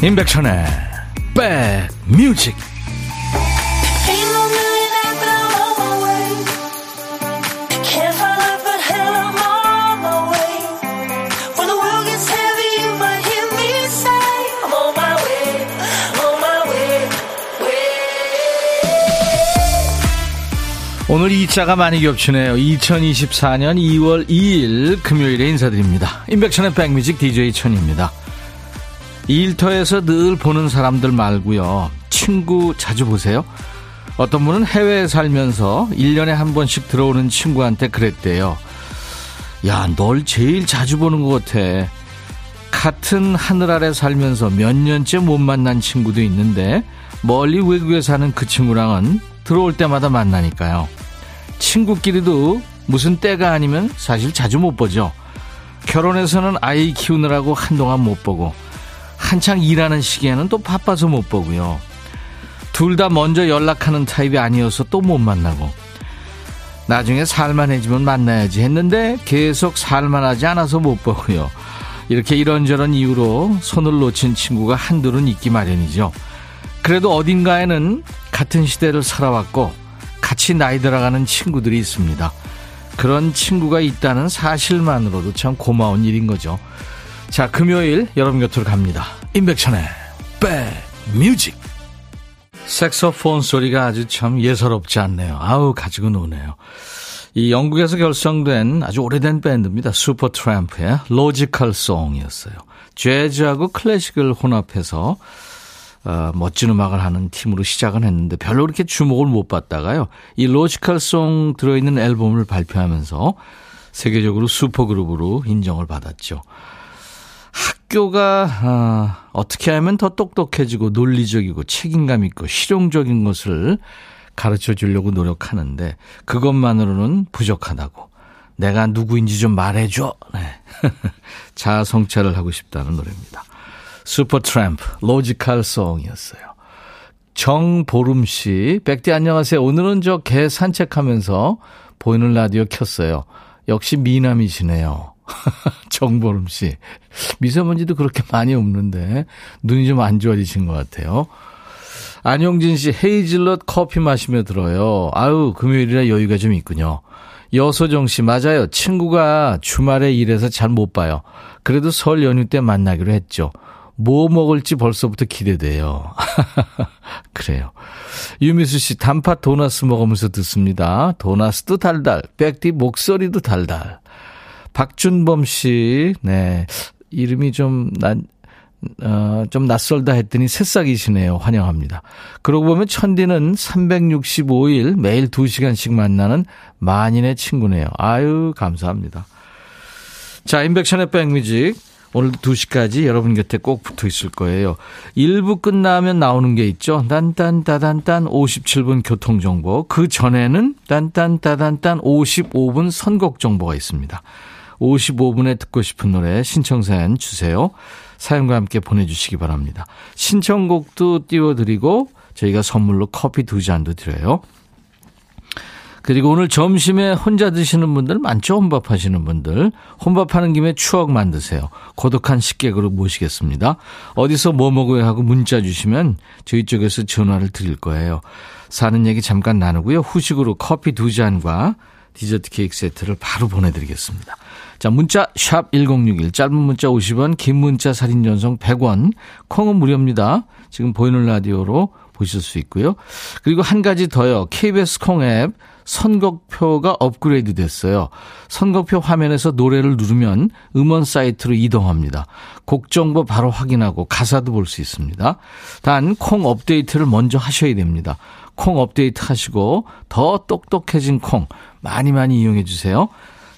임백천의 백뮤직 오늘 이자가 많이 겹치네요. 2024년 2월 2일 금요일에 인사드립니다. 임백천의 백뮤직 DJ 천입니다. 일터에서 늘 보는 사람들 말고요. 친구 자주 보세요? 어떤 분은 해외에 살면서 1년에 한 번씩 들어오는 친구한테 그랬대요. 야, 널 제일 자주 보는 것 같아. 같은 하늘 아래 살면서 몇 년째 못 만난 친구도 있는데 멀리 외국에 사는 그 친구랑은 들어올 때마다 만나니까요. 친구끼리도 무슨 때가 아니면 사실 자주 못 보죠. 결혼해서는 아이 키우느라고 한동안 못 보고 한창 일하는 시기에는 또 바빠서 못 보고요. 둘 다 먼저 연락하는 타입이 아니어서 또 못 만나고 나중에 살만해지면 만나야지 했는데 계속 살만하지 않아서 못 보고요. 이렇게 이런저런 이유로 손을 놓친 친구가 한둘은 있기 마련이죠. 그래도 어딘가에는 같은 시대를 살아왔고 같이 나이 들어가는 친구들이 있습니다. 그런 친구가 있다는 사실만으로도 참 고마운 일인 거죠. 자, 금요일 여러분 곁으로 갑니다. 임백천의 백뮤직. 색소폰 소리가 아주 참 예사롭지 않네요. 아우, 가지고 노네요. 이 영국에서 결성된 아주 오래된 밴드입니다. 슈퍼 트램프의 Logical Song이었어요. 재즈하고 클래식을 혼합해서 어, 멋진 음악을 하는 팀으로 시작은 했는데 별로 그렇게 주목을 못 받다가요. 이 Logical Song 들어있는 앨범을 발표하면서 세계적으로 슈퍼그룹으로 인정을 받았죠. 학교가 어, 어떻게 하면 더 똑똑해지고 논리적이고 책임감 있고 실용적인 것을 가르쳐 주려고 노력하는데 그것만으로는 부족하다고. 내가 누구인지 좀 말해줘. 네. 자아 성찰을 하고 싶다는 노래입니다. 슈퍼 트램프 Logical Song이었어요. 정보름 씨, 백디 안녕하세요. 오늘은 저 개 산책하면서 보이는 라디오 켰어요. 역시 미남이시네요. 정보름 씨. 미세먼지도 그렇게 많이 없는데 눈이 좀 안 좋아지신 것 같아요. 안용진 씨, 헤이즐넛 커피 마시며 들어요. 아유, 금요일이라 여유가 좀 있군요. 여소정 씨, 맞아요. 친구가 주말에 일해서 잘 못 봐요. 그래도 설 연휴 때 만나기로 했죠. 뭐 먹을지 벌써부터 기대돼요. 그래요. 유미수 씨, 단팥 도나스 먹으면서 듣습니다. 도나스도 달달, 백디 목소리도 달달. 박준범 씨, 네. 이름이 좀, 난, 어, 좀 낯설다 했더니 새싹이시네요. 환영합니다. 그러고 보면 천디는 365일 매일 2시간씩 만나는 만인의 친구네요. 아유, 감사합니다. 자, 인백션의 백뮤직. 오늘 2시까지 여러분 곁에 꼭 붙어 있을 거예요. 1부 끝나면 나오는 게 있죠. 딴딴따단딴 57분 교통정보. 그 전에는 딴딴따단딴 55분 선곡 정보가 있습니다. 55분에 듣고 싶은 노래 신청사연 주세요. 사연과 함께 보내주시기 바랍니다. 신청곡도 띄워드리고 저희가 선물로 커피 두 잔도 드려요. 그리고 오늘 점심에 혼자 드시는 분들 많죠? 혼밥 하시는 분들. 혼밥하는 김에 추억 만드세요. 고독한 식객으로 모시겠습니다. 어디서 뭐 먹어야 하고 문자 주시면 저희 쪽에서 전화를 드릴 거예요. 사는 얘기 잠깐 나누고요. 후식으로 커피 두 잔과 디저트 케이크 세트를 바로 보내드리겠습니다. 자, 문자 샵 1061, 짧은 문자 50원, 긴 문자 사진 전송 100원, 콩은 무료입니다. 지금 보이는 라디오로 보실 수 있고요. 그리고 한 가지 더요. KBS 콩 앱 선곡표가 업그레이드 됐어요. 선곡표 화면에서 노래를 누르면 음원 사이트로 이동합니다. 곡 정보 바로 확인하고 가사도 볼 수 있습니다. 단 콩 업데이트를 먼저 하셔야 됩니다. 콩 업데이트 하시고 더 똑똑해진 콩 많이 많이 이용해 주세요.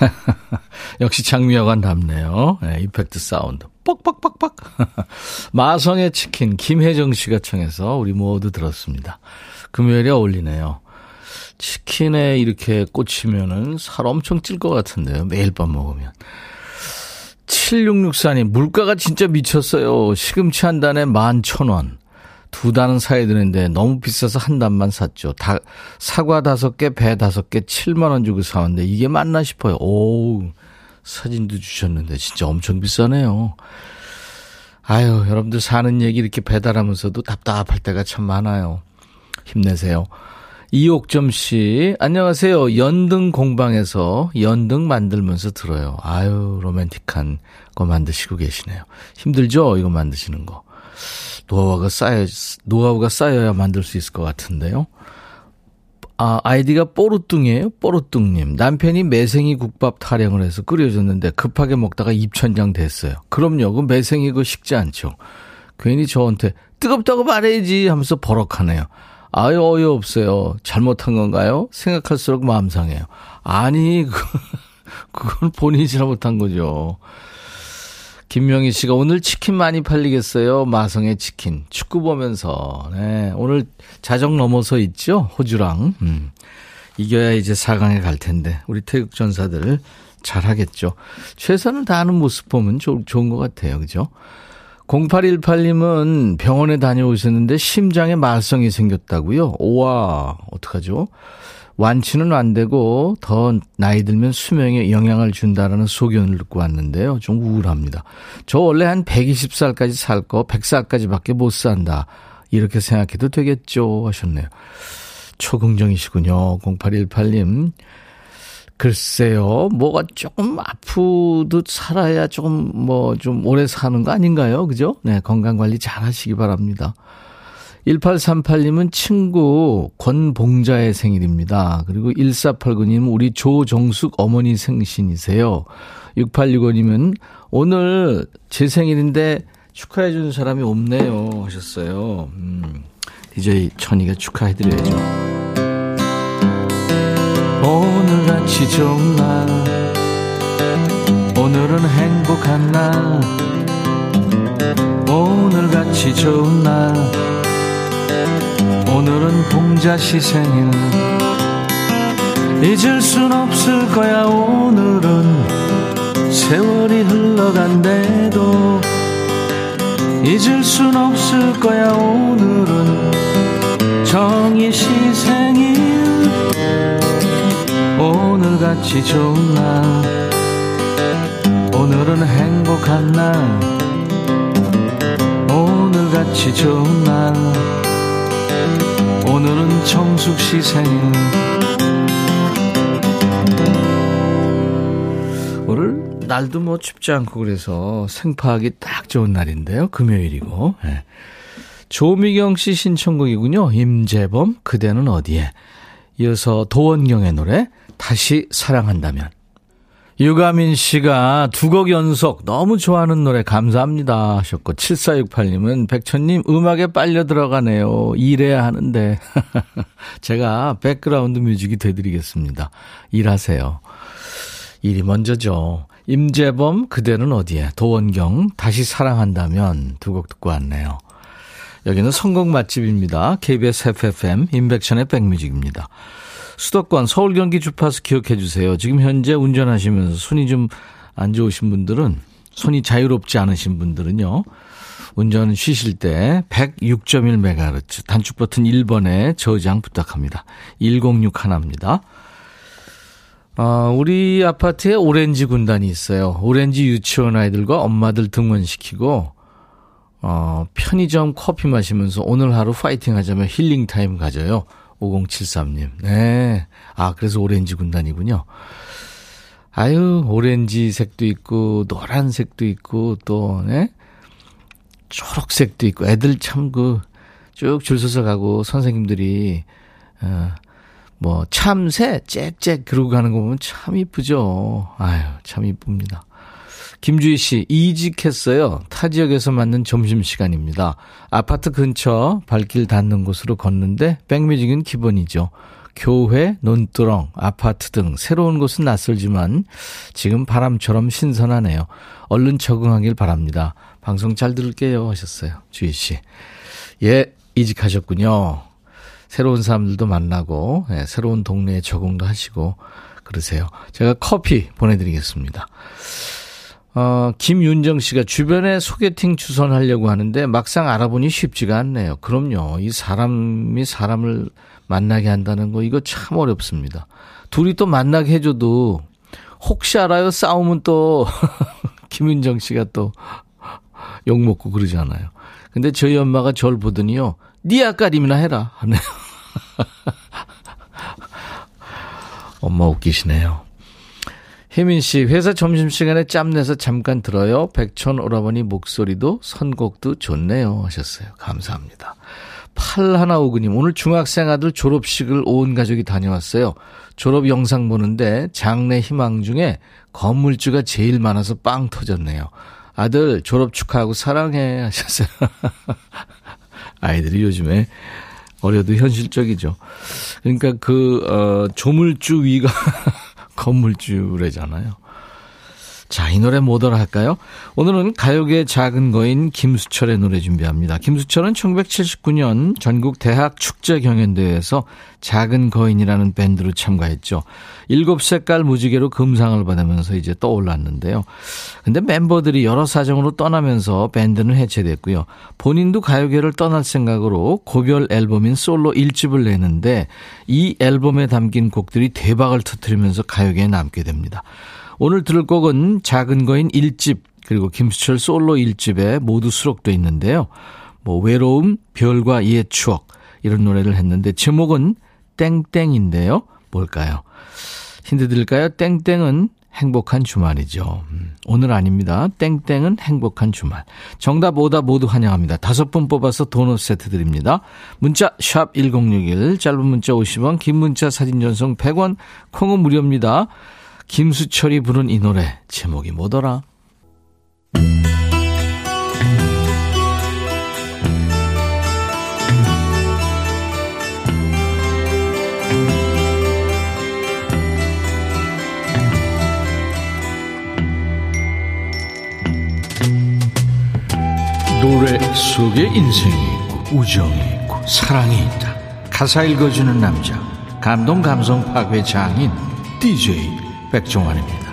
역시 장미여관 답네요. 네, 이펙트 사운드. 뻑뻑뻑뻑. 마성의 치킨 김혜정 씨가 청해서 우리 모두 들었습니다. 금요일에 어울리네요. 치킨에 이렇게 꽂히면은 살 엄청 찔 것 같은데요. 매일 밤 먹으면. 7664님, 물가가 진짜 미쳤어요. 시금치 한 단에 11,000원. 두 단은 사야 되는데 너무 비싸서 한 단만 샀죠. 다, 사과 다섯 개, 배 다섯 개, 7만 원 주고 사왔는데 이게 맞나 싶어요. 오 사진도 주셨는데 진짜 엄청 비싸네요. 아유, 여러분들 사는 얘기 이렇게 배달하면서도 답답할 때가 참 많아요. 힘내세요. 이옥점 씨, 안녕하세요. 연등 공방에서 연등 만들면서 들어요. 아유, 로맨틱한 거 만드시고 계시네요. 힘들죠? 이거 만드시는 거. 노하우가 쌓여, 노하우가 쌓여야 만들 수 있을 것 같은데요. 아, 아이디가 뽀르뚱이에요? 뽀르뚱님. 남편이 매생이 국밥 타령을 해서 끓여줬는데 급하게 먹다가 입천장 됐어요. 그럼요. 그 매생이 그 식지 않죠. 괜히 저한테 뜨겁다고 말해야지 하면서 버럭하네요. 아유, 어이없어요. 잘못한 건가요? 생각할수록 마음 상해요. 아니, 그, 그건 본인이 잘못한 거죠. 김명희 씨가 오늘 치킨 많이 팔리겠어요. 마성의 치킨. 축구 보면서. 네. 오늘 자정 넘어서 있죠? 호주랑. 음. 이겨야 이제 4강에 갈 텐데. 우리 태극 전사들 잘하겠죠. 최선을 다하는 모습 보면 좋, 좋은 것 같아요. 그죠? 0818님은 병원에 다녀오셨는데 심장에 말썽이 생겼다고요? 오와, 어떡하죠? 완치는 안 되고 더 나이 들면 수명에 영향을 준다라는 소견을 듣고 왔는데요. 좀 우울합니다. 저 원래 한 120살까지 살 거 100살까지밖에 못 산다. 이렇게 생각해도 되겠죠 하셨네요. 초긍정이시군요. 0818님. 글쎄요, 뭐가 조금 아프듯 살아야 조금 뭐 좀 오래 사는 거 아닌가요? 그죠? 네, 건강 관리 잘 하시기 바랍니다. 1838님은 친구 권봉자의 생일입니다. 그리고 1489님은 우리 조정숙 어머니 생신이세요. 6865님은 오늘 제 생일인데 축하해 주는 사람이 없네요 하셨어요. 음, DJ 천이가 축하해 드려야죠. 오늘 같이 좋은 날 오늘은 행복한 날 오늘 같이 좋은 날 오늘은 봉자시 생일. 잊을 순 없을 거야 오늘은. 세월이 흘러간대도 잊을 순 없을 거야 오늘은. 정희 시 생일. 오늘같이 좋은 날. 오늘은 행복한 날. 오늘같이 좋은 날 오늘은 정숙 씨 생일. 오늘 날도 뭐 춥지 않고 그래서 생파하기 딱 좋은 날인데요. 금요일이고. 네. 조미경 씨 신청곡이군요. 임재범, 그대는 어디에. 이어서 도원경의 노래, 다시 사랑한다면. 유가민 씨가 두 곡 연속 너무 좋아하는 노래 감사합니다 하셨고 7468님은 백천님 음악에 빨려 들어가네요. 일해야 하는데 제가 백그라운드 뮤직이 되드리겠습니다. 일하세요. 일이 먼저죠. 임재범 그대는 어디에 도원경 다시 사랑한다면 두 곡 듣고 왔네요. 여기는 선곡 맛집입니다. KBS 해피FM 임백천의 백뮤직입니다. 수도권 서울 경기 주파수 기억해 주세요. 지금 현재 운전하시면서 손이 좀 안 좋으신 분들은 손이 자유롭지 않으신 분들은요. 운전 쉬실 때 106.1MHz 단축 버튼 1번에 저장 부탁합니다. 106 하나입니다. 아, 우리 아파트에 오렌지 군단이 있어요. 오렌지 유치원 아이들과 엄마들 등원시키고 어, 편의점 커피 마시면서 오늘 하루 파이팅 하자며 힐링 타임 가져요. 5073님. 네. 아, 그래서 오렌지 군단이군요. 아유, 오렌지 색도 있고, 노란색도 있고, 또, 네? 초록색도 있고, 애들 참 그, 쭉 줄 서서 가고, 선생님들이, 어, 뭐, 참새, 짹짹 그러고 가는 거 보면 참 이쁘죠. 아유, 참 이쁩니다. 김주희 씨, 이직했어요. 타 지역에서 맞는 점심시간입니다. 아파트 근처 발길 닿는 곳으로 걷는데 백뮤직은 기본이죠. 교회, 논두렁, 아파트 등 새로운 곳은 낯설지만 지금 바람처럼 신선하네요. 얼른 적응하길 바랍니다. 방송 잘 들을게요 하셨어요. 주희 씨. 예, 이직하셨군요. 새로운 사람들도 만나고 예, 새로운 동네에 적응도 하시고 그러세요. 제가 커피 보내드리겠습니다. 어, 김윤정 씨가 주변에 소개팅 주선하려고 하는데 막상 알아보니 쉽지가 않네요. 그럼요. 이 사람이 사람을 만나게 한다는 거 이거 참 어렵습니다. 둘이 또 만나게 해줘도 혹시 알아요? 싸우면 또 김윤정 씨가 또 욕먹고 그러잖아요. 근데 저희 엄마가 절 보더니요. 니 아까림이나 해라. 하네요. 엄마 웃기시네요. 혜민 씨, 회사 점심시간에 짬내서 잠깐 들어요. 백천 오라버니 목소리도 선곡도 좋네요. 하셨어요. 감사합니다. 8159님, 오늘 중학생 아들 졸업식을 온 가족이 다녀왔어요. 졸업 영상 보는데 장래 희망 중에 건물주가 제일 많아서 빵 터졌네요. 아들 졸업 축하하고 사랑해 하셨어요. 아이들이 요즘에 어려도 현실적이죠. 그러니까 그, 어, 조물주 위가 건물주래잖아요. 자, 이 노래 뭐더라 할까요? 오늘은 가요계 작은 거인 김수철의 노래 준비합니다. 김수철은 1979년 전국 대학 축제 경연대회에서 작은 거인이라는 밴드로 참가했죠. 일곱 색깔 무지개로 금상을 받으면서 이제 떠올랐는데요. 근데 멤버들이 여러 사정으로 떠나면서 밴드는 해체됐고요. 본인도 가요계를 떠날 생각으로 고별 앨범인 솔로 1집을 내는데 이 앨범에 담긴 곡들이 대박을 터뜨리면서 가요계에 남게 됩니다. 오늘 들을 곡은 작은 거인 1집 그리고 김수철 솔로 1집에 모두 수록돼 있는데요. 뭐 외로움, 별과 옛 추억 이런 노래를 했는데 제목은 땡땡인데요. 뭘까요? 힌트 드릴까요? 땡땡은 행복한 주말이죠. 음, 오늘 아닙니다. 땡땡은 행복한 주말. 정답 오다 모두 환영합니다. 다섯 분 뽑아서 도넛 세트 드립니다. 문자 샵 1061, 짧은 문자 50원, 긴 문자 사진 전송 100원, 콩은 무료입니다. 김수철이 부른 이 노래 제목이 뭐더라? 노래 속에 인생이 있고 우정이 있고 사랑이 있다. 가사 읽어주는 남자 감동 감성 파괴 장인 DJ 백종환입니다.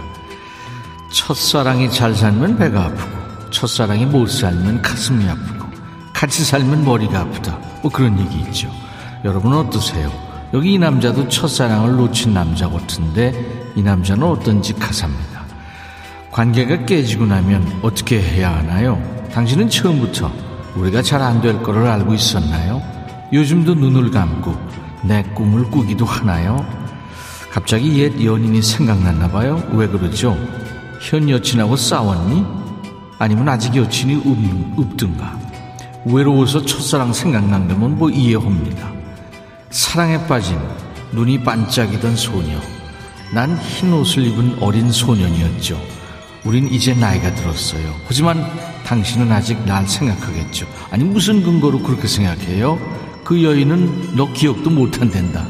첫사랑이 잘 살면 배가 아프고 첫사랑이 못 살면 가슴이 아프고 같이 살면 머리가 아프다. 뭐 그런 얘기 있죠. 여러분 어떠세요? 여기 이 남자도 첫사랑을 놓친 남자 같은데 이 남자는 어떤지 가사입니다. 관계가 깨지고 나면 어떻게 해야 하나요? 당신은 처음부터 우리가 잘 안 될 거를 알고 있었나요? 요즘도 눈을 감고 내 꿈을 꾸기도 하나요? 갑자기 옛 연인이 생각났나 봐요. 왜 그러죠? 현 여친하고 싸웠니? 아니면 아직 여친이 없, 없든가? 외로워서 첫사랑 생각난 거면 뭐 이해합니다. 사랑에 빠진 눈이 반짝이던 소녀. 난 흰 옷을 입은 어린 소년이었죠. 우린 이제 나이가 들었어요. 하지만 당신은 아직 날 생각하겠죠. 아니 무슨 근거로 그렇게 생각해요? 그 여인은 너 기억도 못한댄다.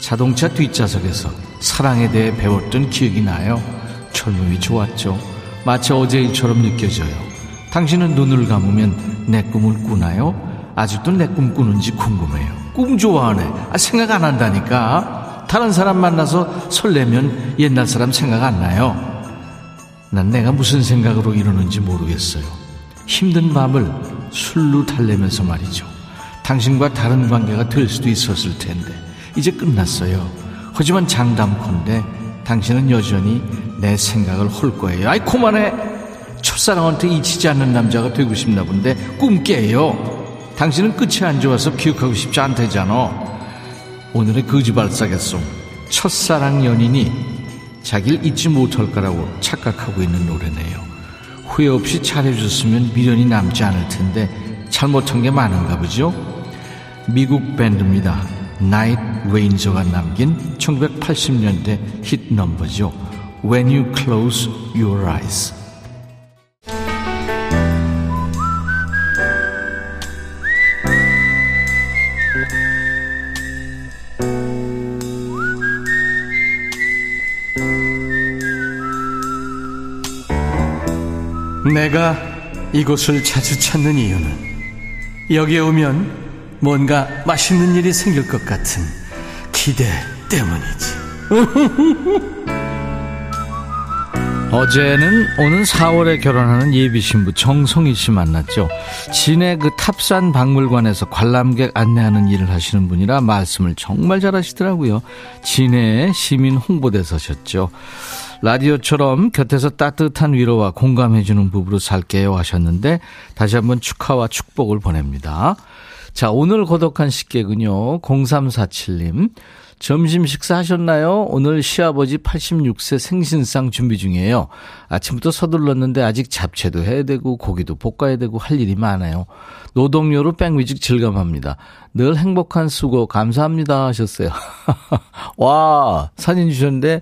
자동차 뒷좌석에서 사랑에 대해 배웠던 기억이 나요. 젊음이 좋았죠. 마치 어제 일처럼 느껴져요. 당신은 눈을 감으면 내 꿈을 꾸나요? 아직도 내 꿈 꾸는지 궁금해요. 꿈 좋아하네. 아, 생각 안 한다니까. 다른 사람 만나서 설레면 옛날 사람 생각 안 나요. 난 내가 무슨 생각으로 이러는지 모르겠어요. 힘든 밤을 술로 달래면서 말이죠. 당신과 다른 관계가 될 수도 있었을 텐데. 이제 끝났어요. 하지만 장담컨대 당신은 여전히 내 생각을 홀 거예요. 아이 그만해. 첫사랑한테 잊히지 않는 남자가 되고 싶나 본데 꿈 깨요. 당신은 끝이 안 좋아서 기억하고 싶지 않다잖아. 오늘의 거지발사겠송. 첫사랑 연인이 자기를 잊지 못할 거라고 착각하고 있는 노래네요. 후회 없이 잘해줬으면 미련이 남지 않을 텐데 잘못한 게 많은가 보죠? 미국 밴드입니다. 나이트 웨인저가 남긴 1980년대 히트 넘버죠. When You Close Your Eyes. 내가 이곳을 자주 찾는 이유는 여기에 오면 뭔가 맛있는 일이 생길 것 같은 기대 때문이지. 어제는 오는 4월에 결혼하는 예비 신부 정송희 씨 만났죠. 진해 그 탑산 박물관에서 관람객 안내하는 일을 하시는 분이라 말씀을 정말 잘하시더라고요. 진해 시민 홍보대사셨죠. 라디오처럼 곁에서 따뜻한 위로와 공감해주는 부부로 살게요 하셨는데 다시 한번 축하와 축복을 보냅니다. 자, 오늘 고독한 식객은요. 0347님. 점심 식사하셨나요? 오늘 시아버지 86세 생신상 준비 중이에요. 아침부터 서둘렀는데 아직 잡채도 해야 되고 고기도 볶아야 되고 할 일이 많아요. 노동요로 백뮤직 즐감합니다. 늘 행복한 수고 감사합니다 하셨어요. 와 사진 주셨는데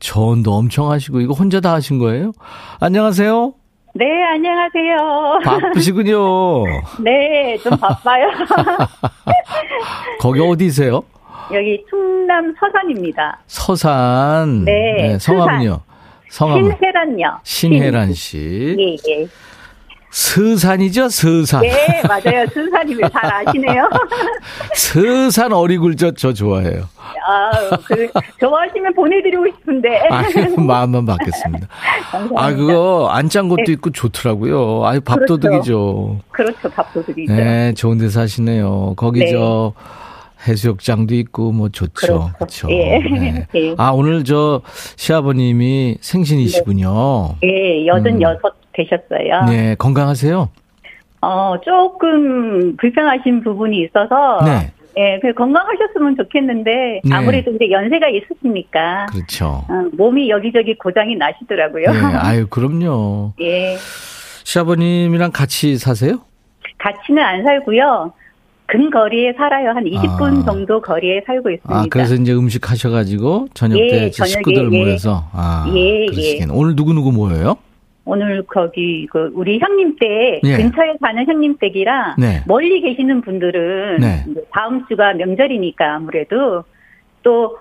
전도 엄청 하시고 이거 혼자 다 하신 거예요? 안녕하세요. 네, 안녕하세요. 바쁘시군요. 네, 좀 바빠요. 거기 어디세요? 여기 충남 서산입니다. 서산. 네. 네 성함은요? 성함. 신혜란요. 신혜란 씨. 예, 예. 서산이죠, 서산. 네, 맞아요. 순산이면 잘 아시네요. 서산 어리굴젓 저 좋아해요. 아, 그, 좋아하시면 보내드리고 싶은데. 아, 마음만 받겠습니다. 아, 그거 안 짠 것도 네. 있고 좋더라고요. 아유, 밥도둑이죠. 그렇죠, 밥도둑이죠. 네, 좋은 데 사시네요. 거기 네. 저 해수욕장도 있고 뭐 좋죠. 그렇죠. 그렇죠. 예. 네. 예. 아, 오늘 저 시아버님이 생신이시군요. 예, 여든 여섯 되셨어요. 음. 네, 건강하세요? 어, 조금 불편하신 부분이 있어서. 네. 예, 그 건강하셨으면 좋겠는데, 네. 아무래도 이제 연세가 있으시니까. 그렇죠. 어, 몸이 여기저기 고장이 나시더라고요. 네, 아유, 그럼요. 예. 시아버님이랑 같이 사세요? 같이는 안 살고요. 근거리에 살아요. 한 20분 아. 정도 거리에 살고 있습니다. 아, 그래서 이제 음식 하셔가지고 저녁 예, 때 저녁에, 식구들 예. 모여서 아, 예, 그러시겠네. 오늘 누구 누구 모여요? 오늘 거기 그 우리 형님 댁 예. 근처에 사는 형님 댁이라 네. 멀리 계시는 분들은 네. 다음 주가 명절이니까 아무래도 또,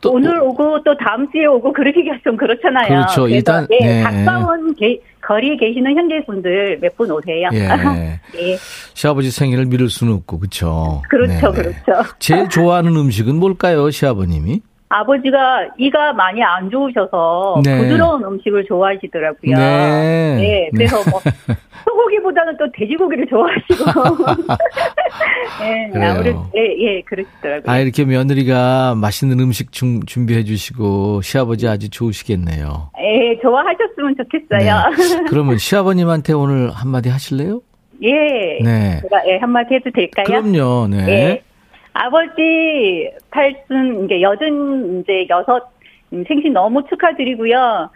또- 오늘 오고 또 다음 주에 오고 그러기가 좀 그렇잖아요. 그렇죠. 일단, 예, 네. 가까운 게- 거리에 계시는 형제분들 몇 분 오세요. 예. 예. 시아버지 생일을 미룰 수는 없고 그렇죠. 그렇죠. 그렇죠. 제일 좋아하는 음식은 뭘까요, 시아버님이? 아버지가 이가 많이 안 좋으셔서 네. 부드러운 음식을 좋아하시더라고요. 네. 네, 그래서 뭐 소고기보다는 또 돼지고기를 좋아하시고. 네. 아무래도 예, 예, 그러시더라고요. 아 이렇게 며느리가 맛있는 음식 중, 준비해 주시고 시아버지 아주 좋으시겠네요. 예, 좋아하셨으면 좋겠어요. 네. 그러면 시아버님한테 오늘 한마디 하실래요? 예. 네. 제가 예, 한마디 해도 될까요? 그럼요. 네. 예. 아버지 팔순 이제 여든 이제 여섯 음, 생신 너무 축하드리고요.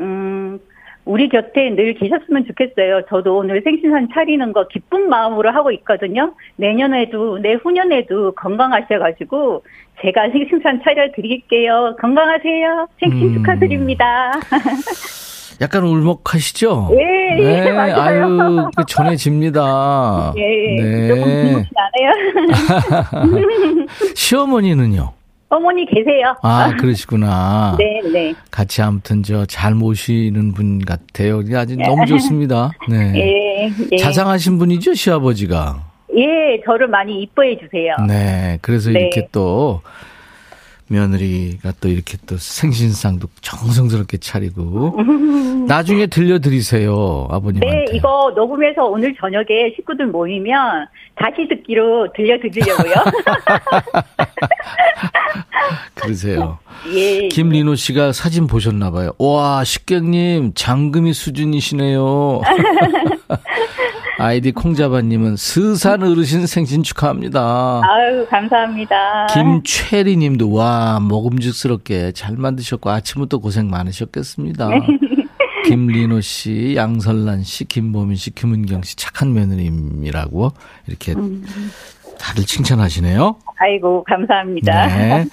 음 우리 곁에 늘 계셨으면 좋겠어요. 저도 오늘 생신상 차리는 거 기쁜 마음으로 하고 있거든요. 내년에도 내후년에도 건강하셔가지고 제가 생신상 차려 드릴게요. 건강하세요. 생신 음. 축하드립니다. 약간 울먹하시죠? 예, 예, 맞아요. 아유, 그 전해집니다. 예, 조금 네. 궁금치 않아요. 시어머니는요? 어머니 계세요. 아, 그러시구나. 네, 네. 같이 아무튼 저 잘 모시는 분 같아요. 아주 너무 좋습니다. 네. 예, 예. 자상하신 분이죠, 시아버지가. 예, 저를 많이 이뻐해 주세요. 네. 그래서 네. 이렇게 또 며느리가 또 이렇게 또 생신상도 정성스럽게 차리고 나중에 들려드리세요, 아버님한테. 네, 이거 녹음해서 오늘 저녁에 식구들 모이면 다시 듣기로 들려드리려고요. 그러세요. 예. 김리노 씨가 사진 보셨나 봐요. 와, 식객님 장금이 수준이시네요. 아이디 콩자바님은 스산 어르신 생신 축하합니다. 아유, 감사합니다. 김최리 님도 와, 먹음직스럽게 잘 만드셨고 아침부터 고생 많으셨겠습니다. 네. 김리노 씨, 양설란 씨, 김보민 씨, 김은경 씨 착한 며느님이라고 이렇게 음. 다들 칭찬하시네요. 아이고, 감사합니다. 네.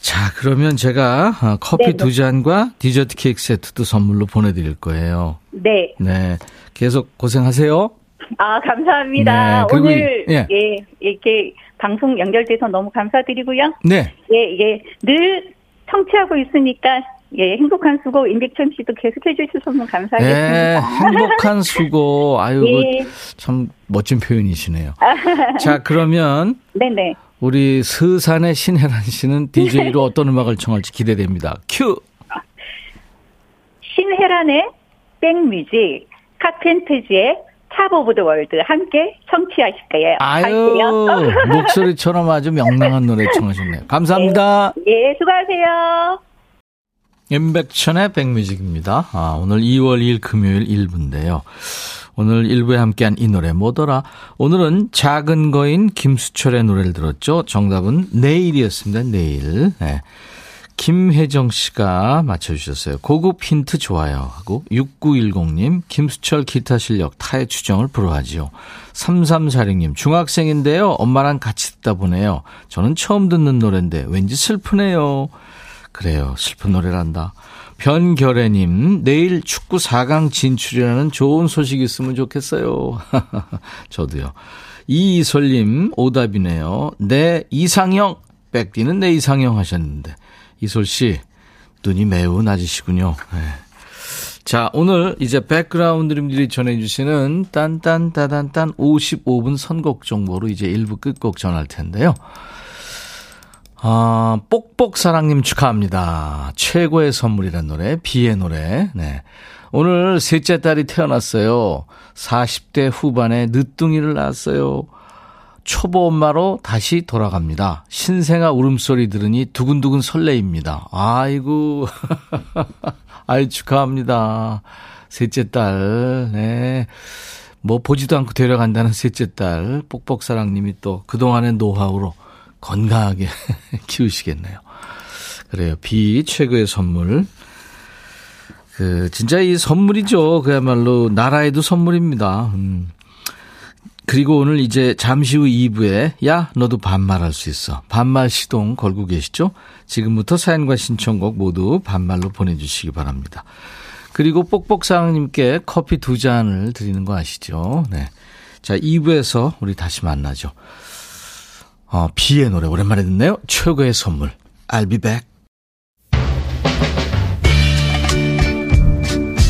자, 그러면 제가 어, 커피 네, 두 잔과 디저트 케이크 세트도 선물로 보내드릴 거예요. 네. 네. 계속 고생하세요. 아, 감사합니다. 네, 오늘, 이- 예. 예, 이렇게 방송 연결돼서 너무 감사드리고요. 네. 예, 예. 늘 청취하고 있으니까 예, 행복한 수고 임백천 씨도 계속 해 주셔서 감사하겠습니다. 네, 행복한 수고. 아유, 예. 참 멋진 표현이시네요. 자, 그러면 네네. 우리 서산의 신혜란 씨는 DJ로 어떤 음악을 청할지 기대됩니다. 큐. 신혜란의 백뮤직, 카펜터즈의 Top of the World 함께 청취하실 거예요. 아유, 목소리처럼 아주 명랑한 노래 청하셨네요. 감사합니다. 예, 예 수고하세요. 임백천의 백뮤직입니다. 아, 오늘 2월 2일 금요일 1부인데요. 오늘 1부에 함께한 이 노래 뭐더라? 오늘은 작은 거인 김수철의 노래를 들었죠. 정답은 내일이었습니다. 내일. 네. 김혜정 씨가 맞춰주셨어요. 고급 힌트 좋아요. 하고 6910님 김수철 기타 실력 타의 추정을 불허하지요. 3346님 중학생인데요. 엄마랑 같이 듣다 보네요. 저는 처음 듣는 노래인데 왠지 슬프네요. 그래요. 슬픈 노래란다. 변결애님, 내일 축구 4강 진출이라는 좋은 소식 있으면 좋겠어요. 저도요. 이이솔님, 오답이네요. 내 이상형, 백디는 내 이상형 하셨는데. 이솔 씨, 눈이 매우 낮으시군요. 네. 자, 오늘 이제 백그라운드님들이 전해주시는 딴딴따단딴 55분 선곡 정보로 이제 1부 끝곡 전할 텐데요. 아, 뽁뽁사랑님 축하합니다. 최고의 선물이란 노래, 비의 노래. 네. 오늘 셋째 딸이 태어났어요. 40대 후반에 늦둥이를 낳았어요. 초보 엄마로 다시 돌아갑니다. 신생아 울음소리 들으니 두근두근 설레입니다. 아이고. 아이, 축하합니다. 셋째 딸, 네. 뭐 보지도 않고 데려간다는 셋째 딸, 뽁뽁사랑님이 또 그동안의 노하우로 건강하게 키우시겠네요. 그래요. 비 최고의 선물. 그, 진짜 이 선물이죠. 그야말로 나라에도 선물입니다. 음. 그리고 오늘 이제 잠시 후 2부에 야 너도 반말할 수 있어. 반말 시동 걸고 계시죠? 지금부터 사연과 신청곡 모두 반말로 보내주시기 바랍니다. 그리고 뽁뽁사랑님께 커피 두 잔을 드리는 거 아시죠? 네. 자 2부에서 우리 다시 만나죠. 어, 비의 노래 오랜만에 듣네요. 최고의 선물. I'll be back.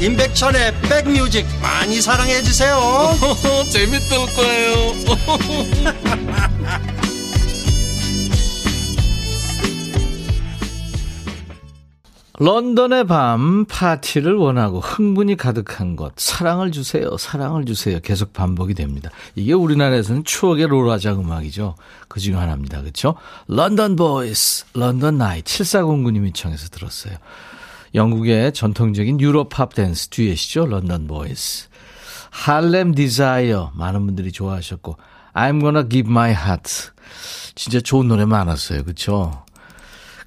임백천의 백뮤직 많이 사랑해 주세요. 재밌을 거예요. 런던의 밤 파티를 원하고 흥분이 가득한 곳 사랑을 주세요 사랑을 주세요. 계속 반복이 됩니다. 이게 우리나라에서는 추억의 로라자 음악이죠. 그중 하나입니다. 그렇죠 런던 보이즈 London Nights 7409님이 청해서 들었어요 영국의 전통적인 유럽 팝 댄스 듀엣이죠 런던 보이즈 Harlem Desire 많은 분들이 좋아하셨고 I'm gonna give my heart 진짜 좋은 노래 많았어요 그렇죠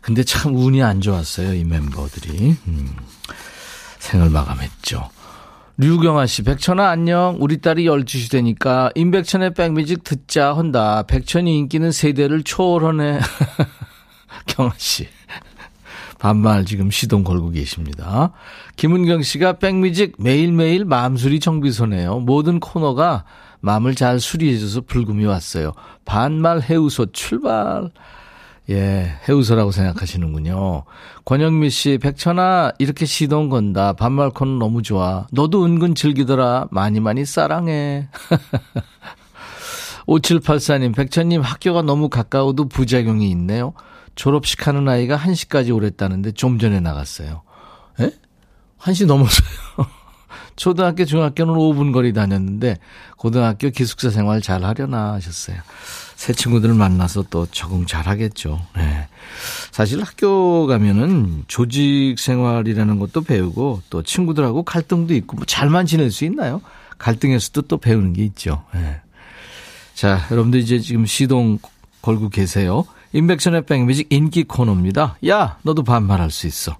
근데 참 운이 안 좋았어요, 이 멤버들이. 음, 생을 마감했죠. 류경아 씨, 백천아 안녕. 우리 딸이 12시 되니까 임백천의 백뮤직 듣자 한다. 백천이 인기는 세대를 초월하네. 경아 씨. 반말 지금 시동 걸고 계십니다. 김은경 씨가 백뮤직 매일매일 마음수리 정비소네요. 모든 코너가 마음을 잘 수리해줘서 불금이 왔어요. 반말 해우소 출발. 예, 해우서라고 생각하시는군요. 권영미 씨, 백천아, 이렇게 시동 건다. 반말 코는 너무 좋아. 너도 은근 즐기더라. 많이 많이 사랑해. 5784님, 백천님 학교가 너무 가까워도 부작용이 있네요. 졸업식 하는 아이가 1시까지 오랬다는데 좀 전에 나갔어요. 에? 1시 넘었어요. 초등학교, 중학교는 5분 거리 다녔는데, 고등학교 기숙사 생활 잘 하려나 하셨어요. 새 친구들을 만나서 또 적응 잘 하겠죠. 네. 사실 학교 가면은 조직 생활이라는 것도 배우고 또 친구들하고 갈등도 있고 뭐 잘만 지낼 수 있나요? 갈등에서도 또 배우는 게 있죠. 네. 자, 여러분들 이제 지금 시동 걸고 계세요. 인백션의 백뮤직 인기 코너입니다. 야, 너도 반말할 수 있어.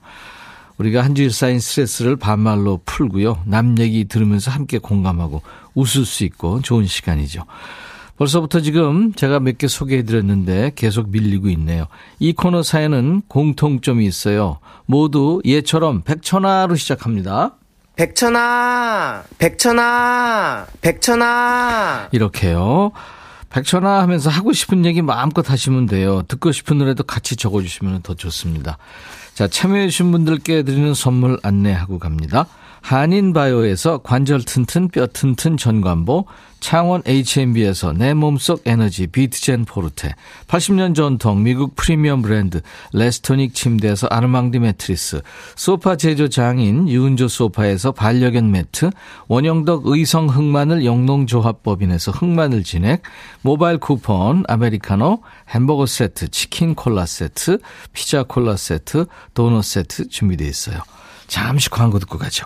우리가 한 주일 쌓인 스트레스를 반말로 풀고요. 남 얘기 들으면서 함께 공감하고 웃을 수 있고 좋은 시간이죠. 벌써부터 지금 제가 몇 개 소개해드렸는데 계속 밀리고 있네요. 이 코너 사연은 공통점이 있어요. 모두 예처럼 백천화로 시작합니다. 백천아, 백천아, 백천아. 이렇게요. 백천화 하면서 하고 싶은 얘기 마음껏 하시면 돼요. 듣고 싶은 노래도 같이 적어주시면 더 좋습니다. 자, 참여해주신 분들께 드리는 선물 안내하고 갑니다. 한인바이오에서 관절 튼튼 뼈 튼튼 전관보, 창원 H&B에서 내 몸속 에너지 비트젠 포르테, 80년 전통 미국 프리미엄 브랜드 레스토닉 침대에서 아르망디 매트리스, 소파 제조 장인 유은조 소파에서 반려견 매트, 원형덕 의성 흑마늘 영농조합법인에서 흑마늘 진액, 모바일 쿠폰, 아메리카노, 햄버거 세트, 치킨 콜라 세트, 피자 콜라 세트, 도넛 세트 준비되어 있어요. 잠시 광고 듣고 가죠.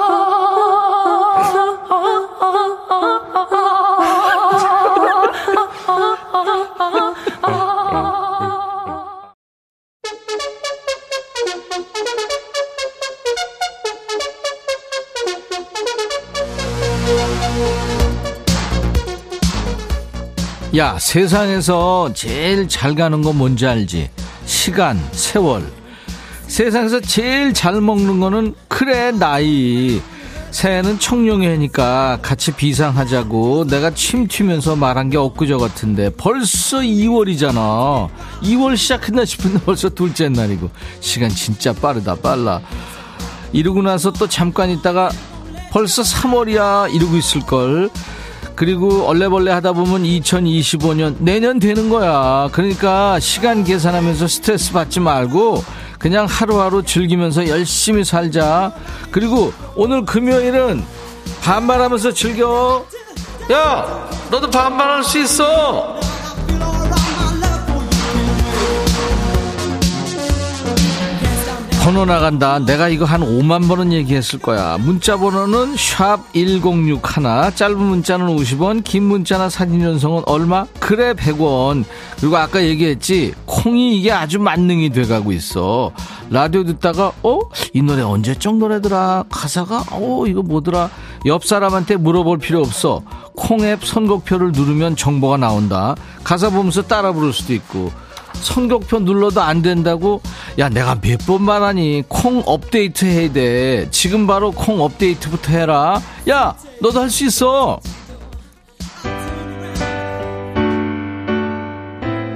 야, 세상에서 제일 잘 가는 거 뭔지 알지? 시간, 세월. 세상에서 제일 잘 먹는 거는 그래, 나이. 새해는 청룡회니까 같이 비상하자고 내가 침 튀면서 말한 게 엊그저 같은데 벌써 2월이잖아. 2월 시작했나 싶은데 벌써 둘째 날이고. 시간 진짜 빠르다, 빨라. 이러고 나서 또 잠깐 있다가 벌써 3월이야 이러고 있을걸. 그리고 얼레벌레 하다 보면 2025년 내년 되는 거야. 그러니까 시간 계산하면서 스트레스 받지 말고 그냥 하루하루 즐기면서 열심히 살자. 그리고 오늘 금요일은 반말하면서 즐겨. 야, 너도 반말할 수 있어. 번호 나간다. 내가 이거 한 5만 번은 얘기했을 거야. 문자 번호는 샵 1061. 짧은 문자는 50원, 긴 문자나 사진 전송은 얼마? 그래 100원. 그리고 아까 얘기했지. 콩이 이게 아주 만능이 돼 가고 있어. 라디오 듣다가 어? 이 노래 언제적 노래더라? 가사가 어 이거 뭐더라? 옆 사람한테 물어볼 필요 없어. 콩 앱 선곡표를 누르면 정보가 나온다. 가사 보면서 따라 부를 수도 있고. 선곡표 눌러도 안 된다고? 야, 내가 몇 번 말하니? 콩 업데이트 해야 돼. 지금 바로 콩 업데이트부터 해라. 야, 너도 할 수 있어.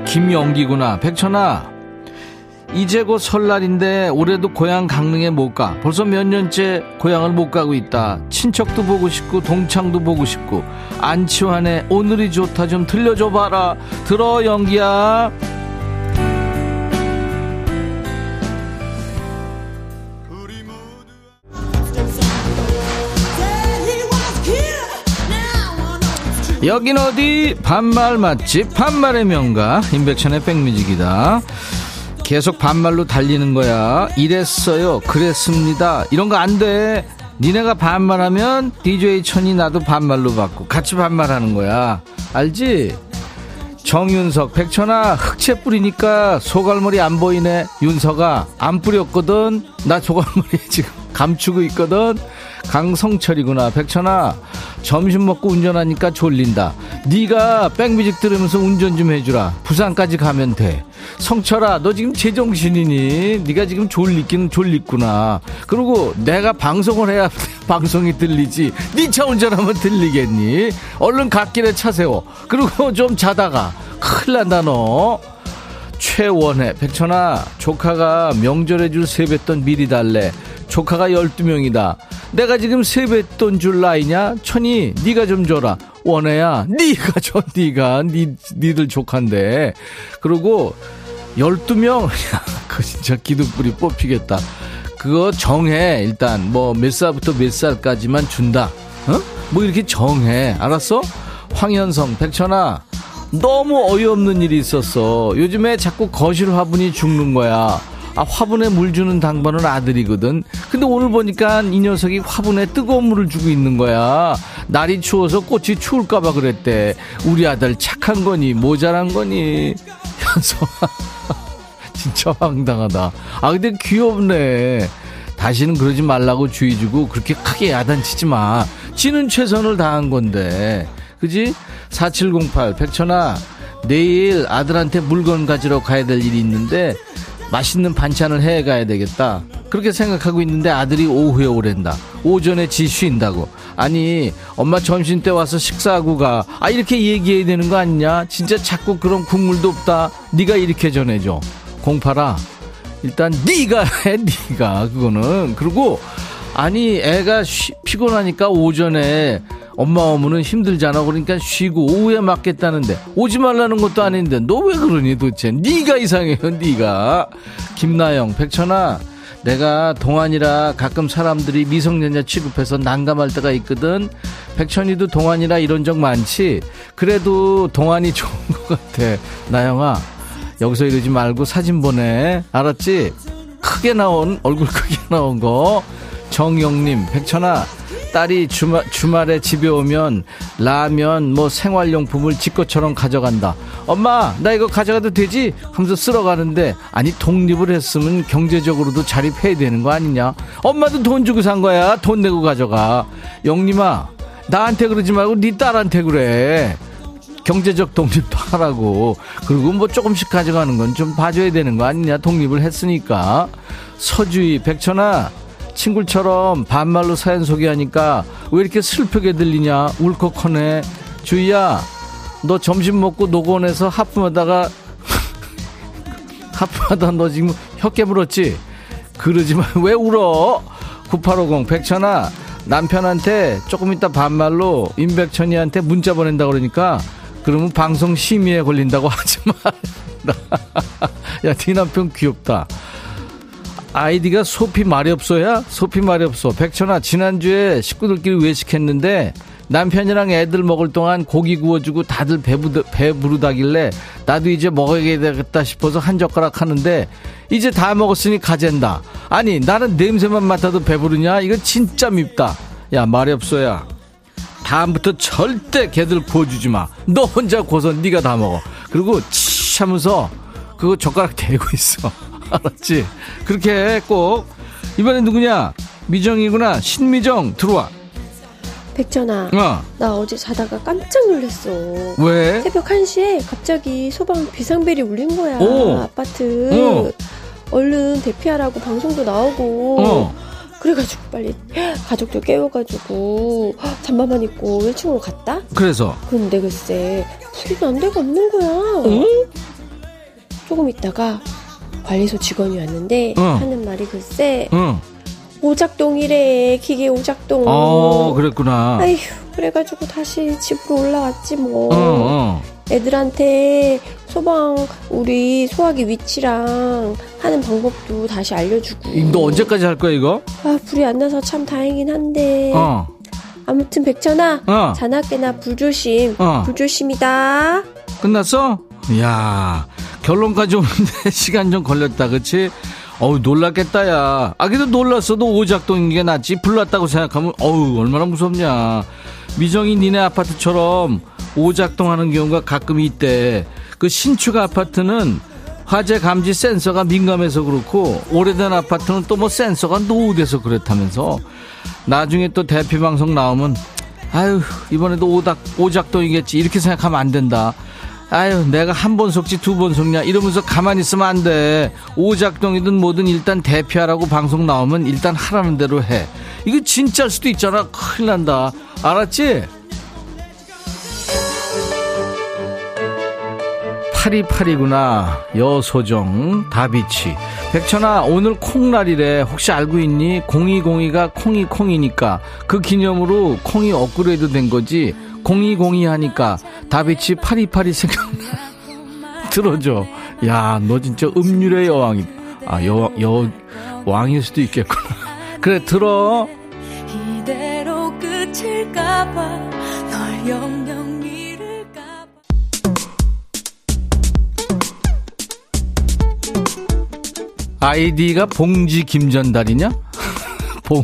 김영기구나. 백천아. 이제 곧 설날인데 올해도 고향 강릉에 못 가. 벌써 몇 년째 고향을 못 가고 있다. 친척도 보고 싶고 동창도 보고 싶고 안치환의 오늘이 좋다 좀 들려줘 봐라. 들어 영기야. 여긴 어디? 반말 맛집 반말의 명가. 임백천의 백뮤직이다. 계속 반말로 달리는 거야. 이랬어요. 그랬습니다. 이런 거 안 돼. 니네가 반말하면 DJ 천이 나도 반말로 받고 같이 반말하는 거야. 알지 정윤석 백천아 흑채 뿌리니까 소갈머리 안 보이네. 윤석아 안 뿌렸거든. 나 소갈머리 지금 감추고 있거든. 강성철이구나. 백천아 점심 먹고 운전하니까 졸린다. 네가 백뮤직 들으면서 운전 좀 해주라. 부산까지 가면 돼 성철아 너 지금 제정신이니? 네가 지금 졸리긴 졸리구나. 그리고 내가 방송을 해야 방송이 들리지. 네 차 운전하면 들리겠니? 얼른 갓길에 차 세워. 그리고 좀 자다가. 큰일 난다 너. 최원혜. 백천아 조카가 명절에 줄 세뱃돈 미리 달래 조카가 12명이다. 내가 지금 세뱃돈 줄 나이냐? 천이 네가 좀 줘라. 원혜야 네가 줘 네가. 니, 니들 조카인데. 그리고 12명? 야, 그 진짜 기둥뿌리 뽑히겠다. 그거 정해. 일단 뭐 몇 살부터 몇 살까지만 준다. 어? 뭐 이렇게 정해. 알았어? 황현성 백천아 너무 어이없는 일이 있었어. 요즘에 자꾸 거실 화분이 죽는 거야 아 화분에 물 주는 당번은 아들이거든. 근데 오늘 보니까 이 녀석이 화분에 뜨거운 물을 주고 있는 거야. 날이 추워서 꽃이 추울까봐 그랬대. 우리 아들 착한 거니 모자란 거니? 현성아 진짜 황당하다. 아 근데 귀엽네. 다시는 그러지 말라고 주의 주고 그렇게 크게 야단치지 마. 지는 최선을 다한 건데. 그지? 4708 백천아 내일 아들한테 물건 가지러 가야 될 일이 있는데 맛있는 반찬을 해 가야 되겠다. 그렇게 생각하고 있는데 아들이 오후에 오랜다. 오전에 지 쉰다고. 아니, 엄마 점심 때 와서 식사하고 가. 아, 이렇게 얘기해야 되는 거 아니냐? 진짜 자꾸 그런 국물도 없다. 네가 이렇게 전해줘. 공파라. 일단 네가 해, 네가 그거는. 그리고 아니, 애가 쉬, 피곤하니까 오전에 엄마 오면은 힘들잖아. 그러니까 쉬고 오후에 맞겠다는데 오지 말라는 것도 아닌데 너 왜 그러니 도대체? 네가 이상해요. 네가. 김나영, 백천아. 내가 동안이라 가끔 사람들이 미성년자 취급해서 난감할 때가 있거든. 백천이도 동안이라 이런 적 많지. 그래도 동안이 좋은 것 같아. 나영아, 여기서 이러지 말고 사진 보내. 알았지? 크게 나온 얼굴 크게 나온 거. 정영님, 백천아. 딸이 주말, 주말에 집에 오면 라면 뭐 생활용품을 지 것처럼 가져간다. 엄마 나 이거 가져가도 되지? 하면서 쓸어가는데 아니 독립을 했으면 경제적으로도 자립해야 되는 거 아니냐? 엄마도 돈 주고 산 거야. 돈 내고 가져가. 영림아 나한테 그러지 말고 네 딸한테 그래. 경제적 독립도 하라고. 그리고 뭐 조금씩 가져가는 건 좀 봐줘야 되는 거 아니냐? 독립을 했으니까. 서주희, 백천아, 친구처럼 반말로 사연 소개하니까 왜 이렇게 슬프게 들리냐? 울컥하네. 주희야, 너 점심 먹고 노곤해서 하품하다가, 하품하다 너 지금 혀 깨물었지? 그러지 마. 왜 울어? 9850, 백천아, 남편한테 조금 이따 반말로 임백천이한테 문자 보낸다 그러니까 그러면 방송 심의에 걸린다고 하지 마. 야, 네 남편 귀엽다. 아이디가 소피 말이 없어야? 소피 말이 없어. 백천아, 지난주에 식구들끼리 외식했는데 남편이랑 애들 먹을 동안 고기 구워주고 다들 배부, 배부르다길래 나도 이제 먹어야 되겠다 싶어서 한 젓가락 하는데 이제 다 먹었으니 가젠다. 아니, 나는 냄새만 맡아도 배부르냐? 이거 진짜 밉다. 야, 말이 없어야. 다음부터 절대 걔들 구워주지 마. 너 혼자 구워서 네가 다 먹어. 그리고 치 하면서 그거 젓가락 대고 있어. 알았지? 그렇게 꼭 이번엔 누구냐? 미정이구나. 신미정 들어와. 백천아, 어. 나 어제 자다가 깜짝 놀랐어. 왜? 새벽 1시에 갑자기 소방 비상벨이 울린 거야. 오. 아파트. 어. 얼른 대피하라고 방송도 나오고. 어. 그래가지고 빨리 가족들 깨워가지고 잠바만 입고 1층으로 갔다? 그래서 근데 글쎄 불이 난 데가 없는 거야. 어? 조금 있다가 관리소 직원이 왔는데 어. 하는 말이 글쎄 응. 오작동이래 기계 오작동. 어, 그랬구나. 아휴 그래가지고 다시 집으로 올라왔지 뭐. 어, 어. 애들한테 소방 우리 소화기 위치랑 하는 방법도 다시 알려주고. 너 언제까지 할 거야, 이거? 아 불이 안 나서 참 다행이긴 한데. 어. 아무튼 백천아 어. 자나깨나 불조심. 어. 불조심이다. 끝났어? 이야, 결론까지 오는데 시간 좀 걸렸다, 그치? 어우, 놀랐겠다, 야. 아, 그래도 놀랐어도 오작동인 게 낫지. 불났다고 생각하면, 어우, 얼마나 무섭냐. 미정이 니네 아파트처럼 오작동 하는 경우가 가끔 있대. 그 신축 아파트는 화재 감지 센서가 민감해서 그렇고, 오래된 아파트는 또 뭐 센서가 노후돼서 그렇다면서. 나중에 또 대피 방송 나오면, 아유, 이번에도 오작, 오작동이겠지. 이렇게 생각하면 안 된다. 아유, 내가 한 번 속지 두 번 속냐 이러면서 가만히 있으면 안 돼. 오작동이든 뭐든 일단 대피하라고 방송 나오면 일단 하라는 대로 해. 이거 진짜일 수도 있잖아. 큰일 난다. 알았지? 8282구나. 여소정, 다비치. 백천아, 오늘 콩날이래. 혹시 알고 있니? 0202가 콩이 콩이니까. 그 기념으로 콩이 업그레이드 된 거지. 0202 하니까 다비치 8282 생각나. 들어줘. 야, 너 진짜 음률의 여왕이다. 아, 여, 여, 왕일 수도 있겠구나. 그래, 들어. 이대로 끝일까봐 널 영영 잃을까봐 아이디가 봉지 김전달이냐? 봉.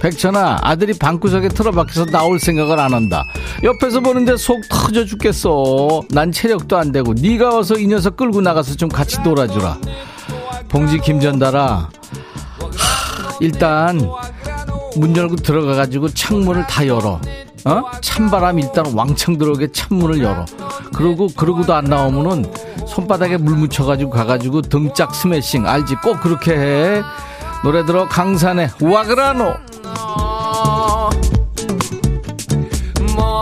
백천아, 아들이 방구석에 틀어박혀서 나올 생각을 안 한다. 옆에서 보는데 속 터져 죽겠어. 난 체력도 안 되고, 네가 와서 이 녀석 끌고 나가서 좀 같이 놀아주라. 봉지 김전달아, 하, 일단 문 열고 들어가 가지고 창문을 다 열어. 어? 찬바람 일단 왕창 들어오게 찬문을 열어. 그러고 그러고도 안 나오면은 손바닥에 물 묻혀 가지고 가 가지고 등짝 스매싱 알지? 꼭 그렇게 해. 노래 들어 강산의 와그라노.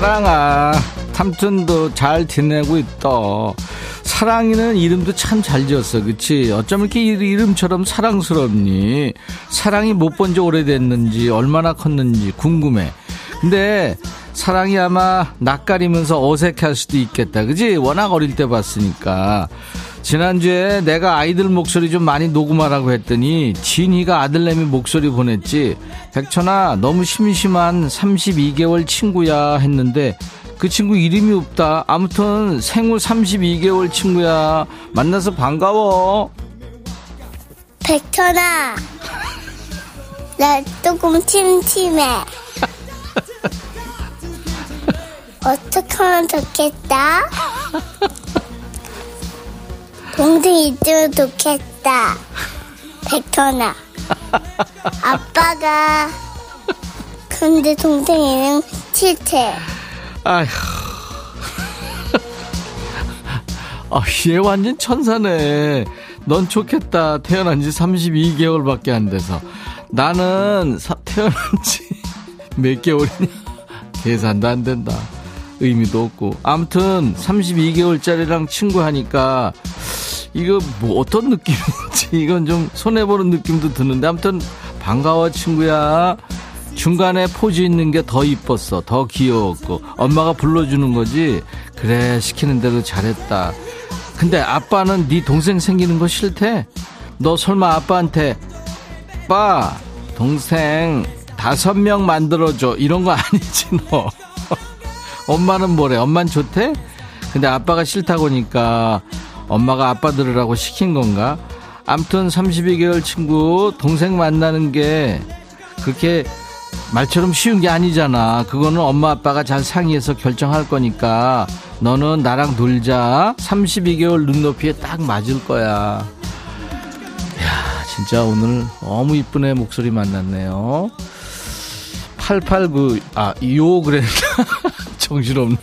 따랑아 삼촌도 잘 지내고 있다. 사랑이는 이름도 참 잘 지었어 그치? 어쩜 이렇게 이- 이름처럼 사랑스럽니? 사랑이 못 본 지 오래됐는지 얼마나 컸는지 궁금해. 근데 사랑이 아마 낯가리면서 어색할 수도 있겠다. 그지? 워낙 어릴 때 봤으니까. 지난주에 내가 아이들 목소리 좀 많이 녹음하라고 했더니 진이가 아들내미 목소리 보냈지. 백천아 너무 심심한 32개월 친구야 했는데 그 친구 이름이 없다. 아무튼 생후 32개월 친구야. 만나서 반가워. 백천아, 나 조금 침침해. 어떻게 하면 좋겠다? 동생 있으면 좋겠다. 백천아. 아빠가, 근데 동생이는 싫대. 아휴 아, 얘 완전 천사네. 넌 좋겠다. 태어난 지 32개월밖에 안 돼서. 나는 사- 태어난 지 몇 개월이냐? 계산도 안 된다. 의미도 없고. 아무튼 32개월짜리랑 친구하니까 이거 뭐 어떤 느낌인지 이건 좀 손해보는 느낌도 드는데 아무튼 반가워 친구야. 중간에 포즈 있는 게 더 이뻤어. 더 귀여웠고. 엄마가 불러주는 거지. 그래, 시키는 대로 잘했다. 근데 아빠는 네 동생 생기는 거 싫대? 너 설마 아빠한테, 아빠, 동생 다섯 명 만들어줘. 이런 거 아니지, 너. 엄마는 뭐래? 엄만 좋대? 근데 아빠가 싫다고 하니까 엄마가 아빠 들으라고 시킨 건가? 암튼 32개월 친구 동생 만나는 게 그렇게 말처럼 쉬운 게 아니잖아. 그거는 엄마 아빠가 잘 상의해서 결정할 거니까 너는 나랑 놀자. 32개월 눈높이에 딱 맞을 거야. 야, 진짜 오늘 너무 이쁜 애 목소리 만났네요. 889, 아, 요 그랬나? 정신없네.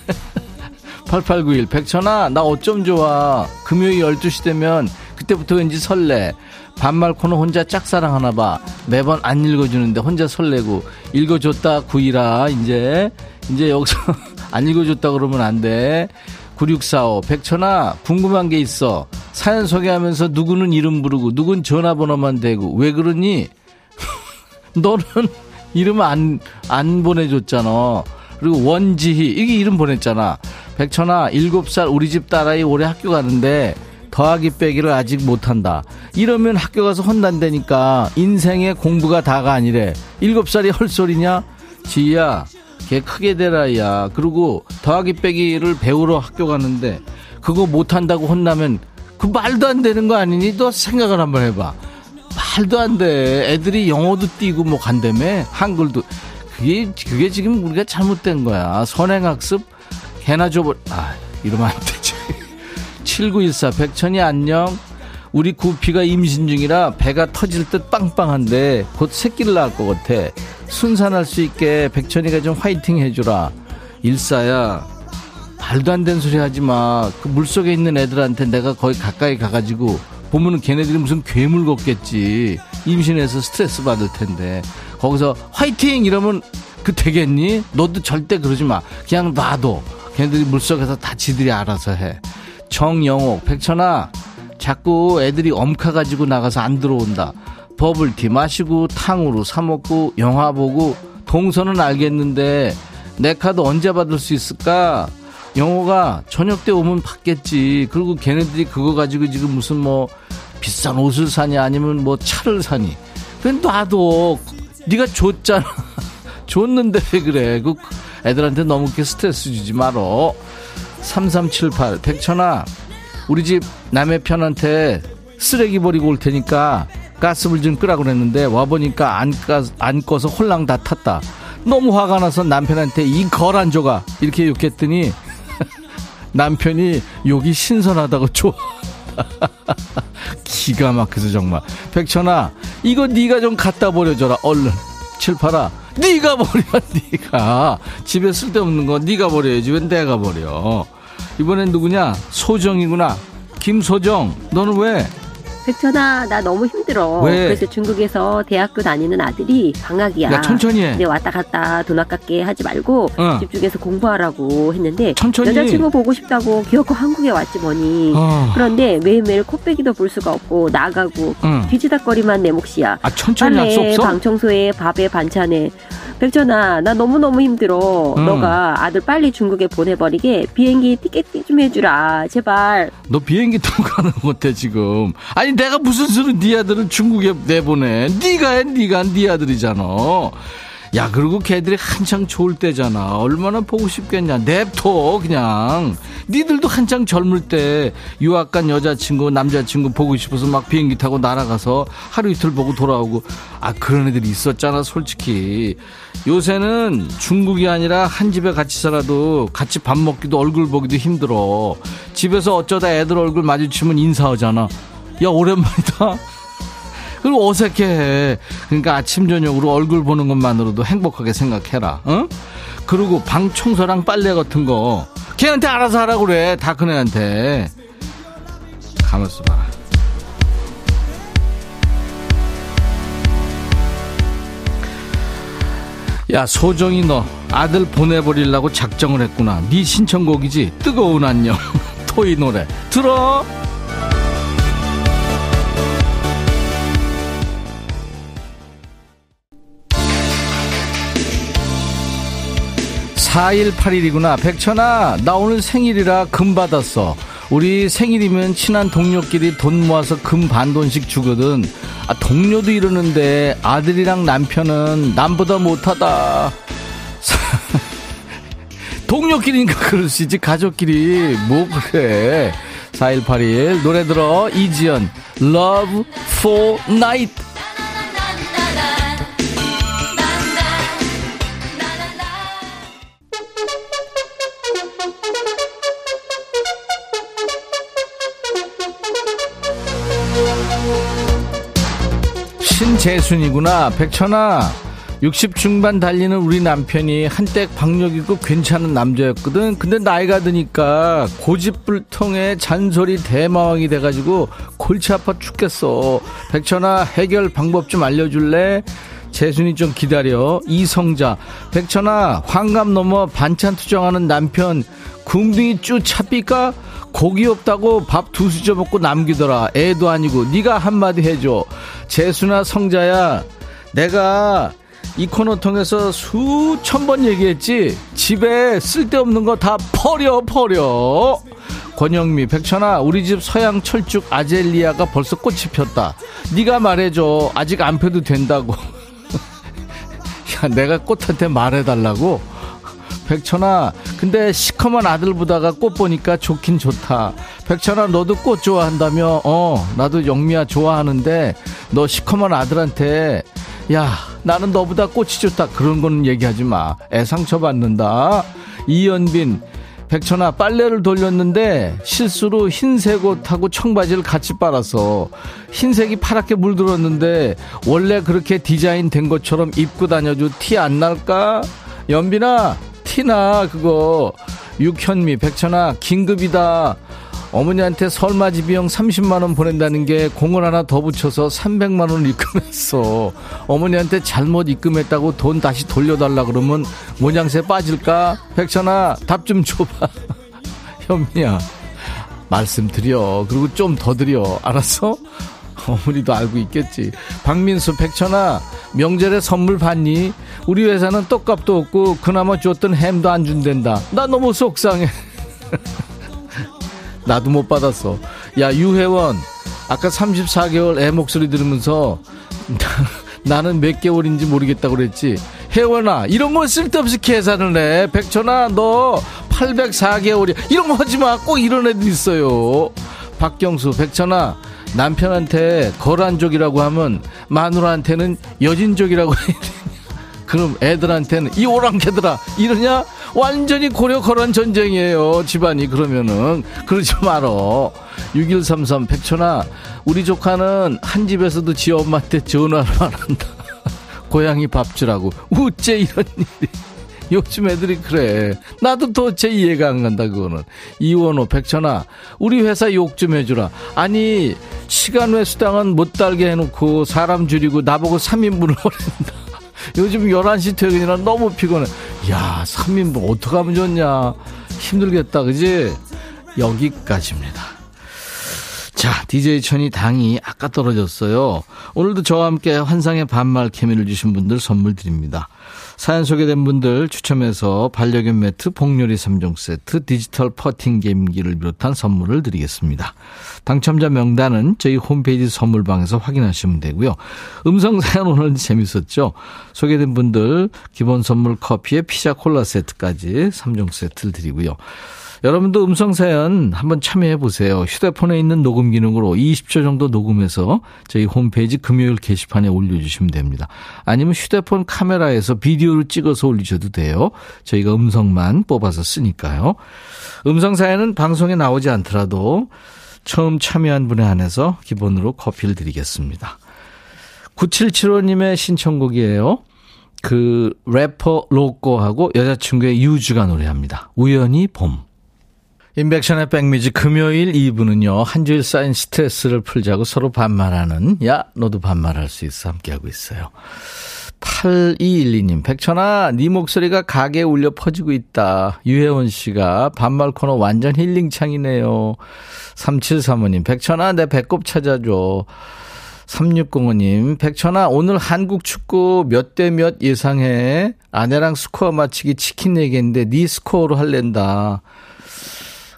8891, 백천아, 나 어쩜 좋아. 금요일 12시 되면 그때부터 왠지 설레. 반말 코너 혼자 짝사랑하나 봐. 매번 안 읽어주는데 혼자 설레고. 읽어줬다, 구이라, 이제. 이제 여기서 안 읽어줬다 그러면 안 돼. 9645, 백천아, 궁금한 게 있어. 사연 소개하면서 누구는 이름 부르고, 누군 전화번호만 대고. 왜 그러니? 너는 이름 안, 안 보내줬잖아. 그리고 원지희, 이게 이름 보냈잖아. 백천아, 7살 우리 집 딸아이 올해 학교 가는데 더하기 빼기를 아직 못한다. 이러면 학교 가서 혼난다니까 인생의 공부가 다가 아니래. 7살이 헐소리냐? 지희야, 걔 크게 되라야. 그리고 더하기 빼기를 배우러 학교 가는데 그거 못한다고 혼나면 그 말도 안 되는 거 아니니? 너 생각을 한번 해봐. 말도 안 돼. 애들이 영어도 띄고 뭐 간다며? 한글도. 그게, 그게 지금 우리가 잘못된 거야. 선행학습? 개나 줘버, 아, 이러면 안 되지. 7914, 백천이 안녕. 우리 구피가 임신 중이라 배가 터질 듯 빵빵한데 곧 새끼를 낳을 것 같아. 순산할 수 있게 백천이가 좀 화이팅 해주라. 일사야, 말도 안 되는 소리 하지 마. 그 물속에 있는 애들한테 내가 거의 가까이 가가지고 보면은 걔네들이 무슨 괴물 같겠지. 임신해서 스트레스 받을 텐데 거기서 화이팅 이러면 그 되겠니? 너도 절대 그러지 마. 그냥 놔둬. 걔네들이 물속에서 다 지들이 알아서 해. 정영옥, 백천아, 자꾸 애들이 엄카 가지고 나가서 안 들어온다. 버블티 마시고 탕으로 사 먹고 영화 보고 동서는 알겠는데 내 카드 언제 받을 수 있을까? 영호가 저녁 때 오면 받겠지. 그리고 걔네들이 그거 가지고 지금 무슨 뭐 비싼 옷을 사냐 아니면 뭐 차를 사니. 그건 놔둬. 네가 줬잖아. 줬는데 왜 그래. 그 애들한테 너무 이렇게 스트레스 주지 말어. 3378 백천아 우리 집 남의 편한테 쓰레기 버리고 올 테니까 가스불 좀 끄라고 그랬는데 와보니까 안, 까, 안 꺼서 홀랑 다 탔다. 너무 화가 나서 남편한테 이 걸 안 줘가 이렇게 욕했더니 남편이 욕이 신선하다고 좋아. 기가 막혀서 정말. 백천아 이거 네가 좀 갖다 버려줘라 얼른. 칠팔아 네가 버려 네가 집에 쓸데없는 거 네가 버려야지 왜 내가 버려. 이번엔 누구냐 소정이구나. 김소정 너는 왜? 백천아, 나 너무 힘들어. 왜? 그래서 중국에서 대학교 다니는 아들이 방학이야. 야, 천천히 해. 근데 왔다 갔다 돈 아깝게 하지 말고 어. 집중해서 공부하라고 했는데 천천히. 여자친구 보고 싶다고 기어코 한국에 왔지 뭐니. 어. 그런데 매일매일 코빼기도 볼 수가 없고 나가고 응. 뒤지다거리만 내 몫이야. 아 천천히 할수 빨래, 없어? 방 청소에 밥에 반찬에. 백천아, 나 너무너무 힘들어. 응. 너가 아들 빨리 중국에 보내버리게 비행기 티켓 좀 해주라. 제발. 너 비행기 타고 가는 것 같아 지금 아니 내가 무슨 수로 네 아들을 중국에 내보내 네가 해 네가 네 아들이잖아 야 그리고 걔들이 한창 좋을 때잖아. 얼마나 보고 싶겠냐. 냅둬 그냥. 니들도 한창 젊을 때 유학 간 여자친구 남자친구 보고 싶어서 막 비행기 타고 날아가서 하루 이틀 보고 돌아오고. 아 그런 애들이 있었잖아 솔직히. 요새는 중국이 아니라 한 집에 같이 살아도 같이 밥 먹기도 얼굴 보기도 힘들어. 집에서 어쩌다 애들 얼굴 마주치면 인사하잖아. 야 오랜만이다 그리고 어색해. 그러니까 아침 저녁으로 얼굴 보는 것만으로도 행복하게 생각해라. 어? 그리고 방 청소랑 빨래 같은 거 걔한테 알아서 하라고 그래. 다 큰 애한테. 가만있어 봐라. 야 소정이 너 아들 보내버리려고 작정을 했구나. 네 신청곡이지. 뜨거운 안녕. 토이 노래 들어. 4181이구나. 백천아, 나 오늘 생일이라 금 받았어. 우리 생일이면 친한 동료끼리 돈 모아서 금 반돈씩 주거든. 아, 동료도 이러는데 아들이랑 남편은 남보다 못하다. 동료끼리니까 그럴 수 있지. 가족끼리 뭐 그래. 4181 노래 들어. 이지연 Love for Night. 재순이구나. 백천아. 60 중반 달리는 우리 남편이 한때 박력 있고 괜찮은 남자였거든. 근데 나이가 드니까 고집불통에 잔소리 대마왕이 돼가지고 골치 아파 죽겠어. 백천아 해결 방법 좀 알려줄래? 재순이 좀 기다려. 이성자. 백천아 환갑 넘어 반찬 투정하는 남편 궁둥이 쭈 차삐까? 고기 없다고 밥 두 수저 먹고 남기더라. 애도 아니고 네가 한마디 해줘. 재수나 성자야. 내가 이 코너 통해서 수천 번 얘기했지. 집에 쓸데없는 거 다 버려 버려. 권영미 백천아 우리 집 서양 철쭉 아젤리아가 벌써 꽃이 폈다. 네가 말해줘. 아직 안 펴도 된다고. 야 내가 꽃한테 말해달라고. 백천아 근데 시커먼 아들 보다가 꽃 보니까 좋긴 좋다. 백천아 너도 꽃 좋아한다며? 어 나도 영미야 좋아하는데 너 시커먼 아들한테 야 나는 너보다 꽃이 좋다. 그런 거는 얘기하지 마 애 상처받는다. 이연빈 백천아 빨래를 돌렸는데 실수로 흰색 옷하고 청바지를 같이 빨았어 흰색이 파랗게 물들었는데 원래 그렇게 디자인 된 것처럼 입고 다녀도 티 안 날까? 연빈아 티나 그거. 육현미 백천아 긴급이다 어머니한테 설맞이 비용 30만원 보낸다는 게 공을 하나 더 붙여서 300만원 입금했어. 어머니한테 잘못 입금했다고 돈 다시 돌려달라 그러면 모양새 빠질까? 백천아, 답 좀 줘봐. 현미야, 말씀드려. 그리고 좀 더 드려. 알았어? 어머니도 알고 있겠지. 박민수, 백천아, 명절에 선물 받니? 우리 회사는 떡값도 없고, 그나마 줬던 햄도 안 준댄다. 나 너무 속상해. 나도 못 받았어. 야, 유혜원. 아까 34개월 애 목소리 들으면서 나는 몇 개월인지 모르겠다 그랬지. 혜원아, 이런 거 쓸데없이 계산을 해. 백천아, 너 804개월이야. 이런 거 하지 마. 꼭 이런 애들 있어요. 박경수, 백천아, 남편한테 거란족이라고 하면 마누라한테는 여진족이라고 해. 그럼 애들한테는 이 오랑캐들아 이러냐? 완전히 고려 거란 전쟁이에요. 집안이 그러면은 그러지 말어. 6133 백천아 우리 조카는 한 집에서도 지 엄마한테 전화를 안 한다. 고양이 밥 주라고. 우째 이런 일이. 요즘 애들이 그래. 나도 도대체 이해가 안 간다, 그거는. 이원호, 백천아, 우리 회사 욕 좀 해주라. 아니, 시간 외 수당은 못 달게 해놓고 사람 줄이고 나보고 3인분을 버린다. 요즘 11시 퇴근이라 너무 피곤해. 야, 3인분 어떡하면 좋냐. 힘들겠다, 그지? 여기까지입니다. 자, DJ 천이 당이 아까 떨어졌어요. 오늘도 저와 함께 환상의 반말 케미를 주신 분들 선물 드립니다. 사연 소개된 분들 추첨해서 반려견 매트, 복요리 3종 세트, 디지털 퍼팅 게임기를 비롯한 선물을 드리겠습니다. 당첨자 명단은 저희 홈페이지 선물방에서 확인하시면 되고요. 음성 사연 오늘 재밌었죠? 소개된 분들 기본 선물 커피에 피자 콜라 세트까지 3종 세트를 드리고요. 여러분도 음성 사연 한번 참여해 보세요. 휴대폰에 있는 녹음 기능으로 20초 정도 녹음해서 저희 홈페이지 금요일 게시판에 올려주시면 됩니다. 아니면 휴대폰 카메라에서 비디오를 찍어서 올리셔도 돼요. 저희가 음성만 뽑아서 쓰니까요. 음성 사연은 방송에 나오지 않더라도 처음 참여한 분에 한해서 기본으로 커피를 드리겠습니다. 9775님의 신청곡이에요. 그 래퍼 로꼬하고 여자친구의 유주가 노래합니다. 우연히 봄. 인백션의 백미지 금요일 2부는요. 한 주일 쌓인 스트레스를 풀자고 서로 반말하는 야 너도 반말할 수 있어 함께하고 있어요. 8212님 백천아 네 목소리가 가게에 울려 퍼지고 있다. 유혜원 씨가 반말 코너 완전 힐링창이네요. 3735님 백천아 내 배꼽 찾아줘. 3605님, 백천아, 오늘 한국 축구 몇 대 몇 예상해? 아내랑 스코어 맞히기 치킨 내기인데 네 스코어로 할랜다.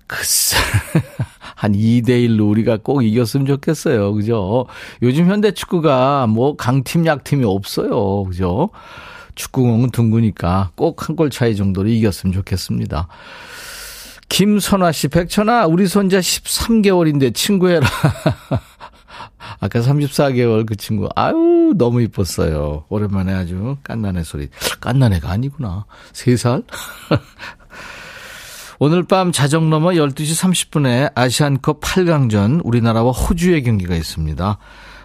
글쎄. 한 2대1로 우리가 꼭 이겼으면 좋겠어요. 그죠? 요즘 현대 축구가 뭐 강팀, 약팀이 없어요. 그죠? 축구공은 둥그니까 꼭 한 골 차이 정도로 이겼으면 좋겠습니다. 김선화 씨, 백천아, 우리 손자 13개월인데 친구해라. 아까 34개월 그 친구, 아유, 너무 이뻤어요. 오랜만에 아주 깐난애 소리. 깐난애가 아니구나. 3살? 오늘 밤 자정 넘어 12시 30분에 아시안컵 8강전 우리나라와 호주의 경기가 있습니다.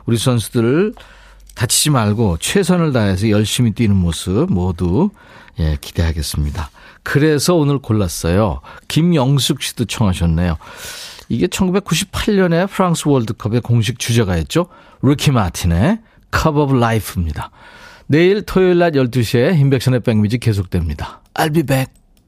우리 선수들 다치지 말고 최선을 다해서 열심히 뛰는 모습 모두 예, 기대하겠습니다. 그래서 오늘 골랐어요. 김영숙 씨도 청하셨네요. 이게 1998년에 프랑스 월드컵의 공식 주제가였죠. 리키 마틴의 Cup of Life입니다. 내일 토요일 낮 12시에 임백천의 백뮤직 계속됩니다. I'll be back.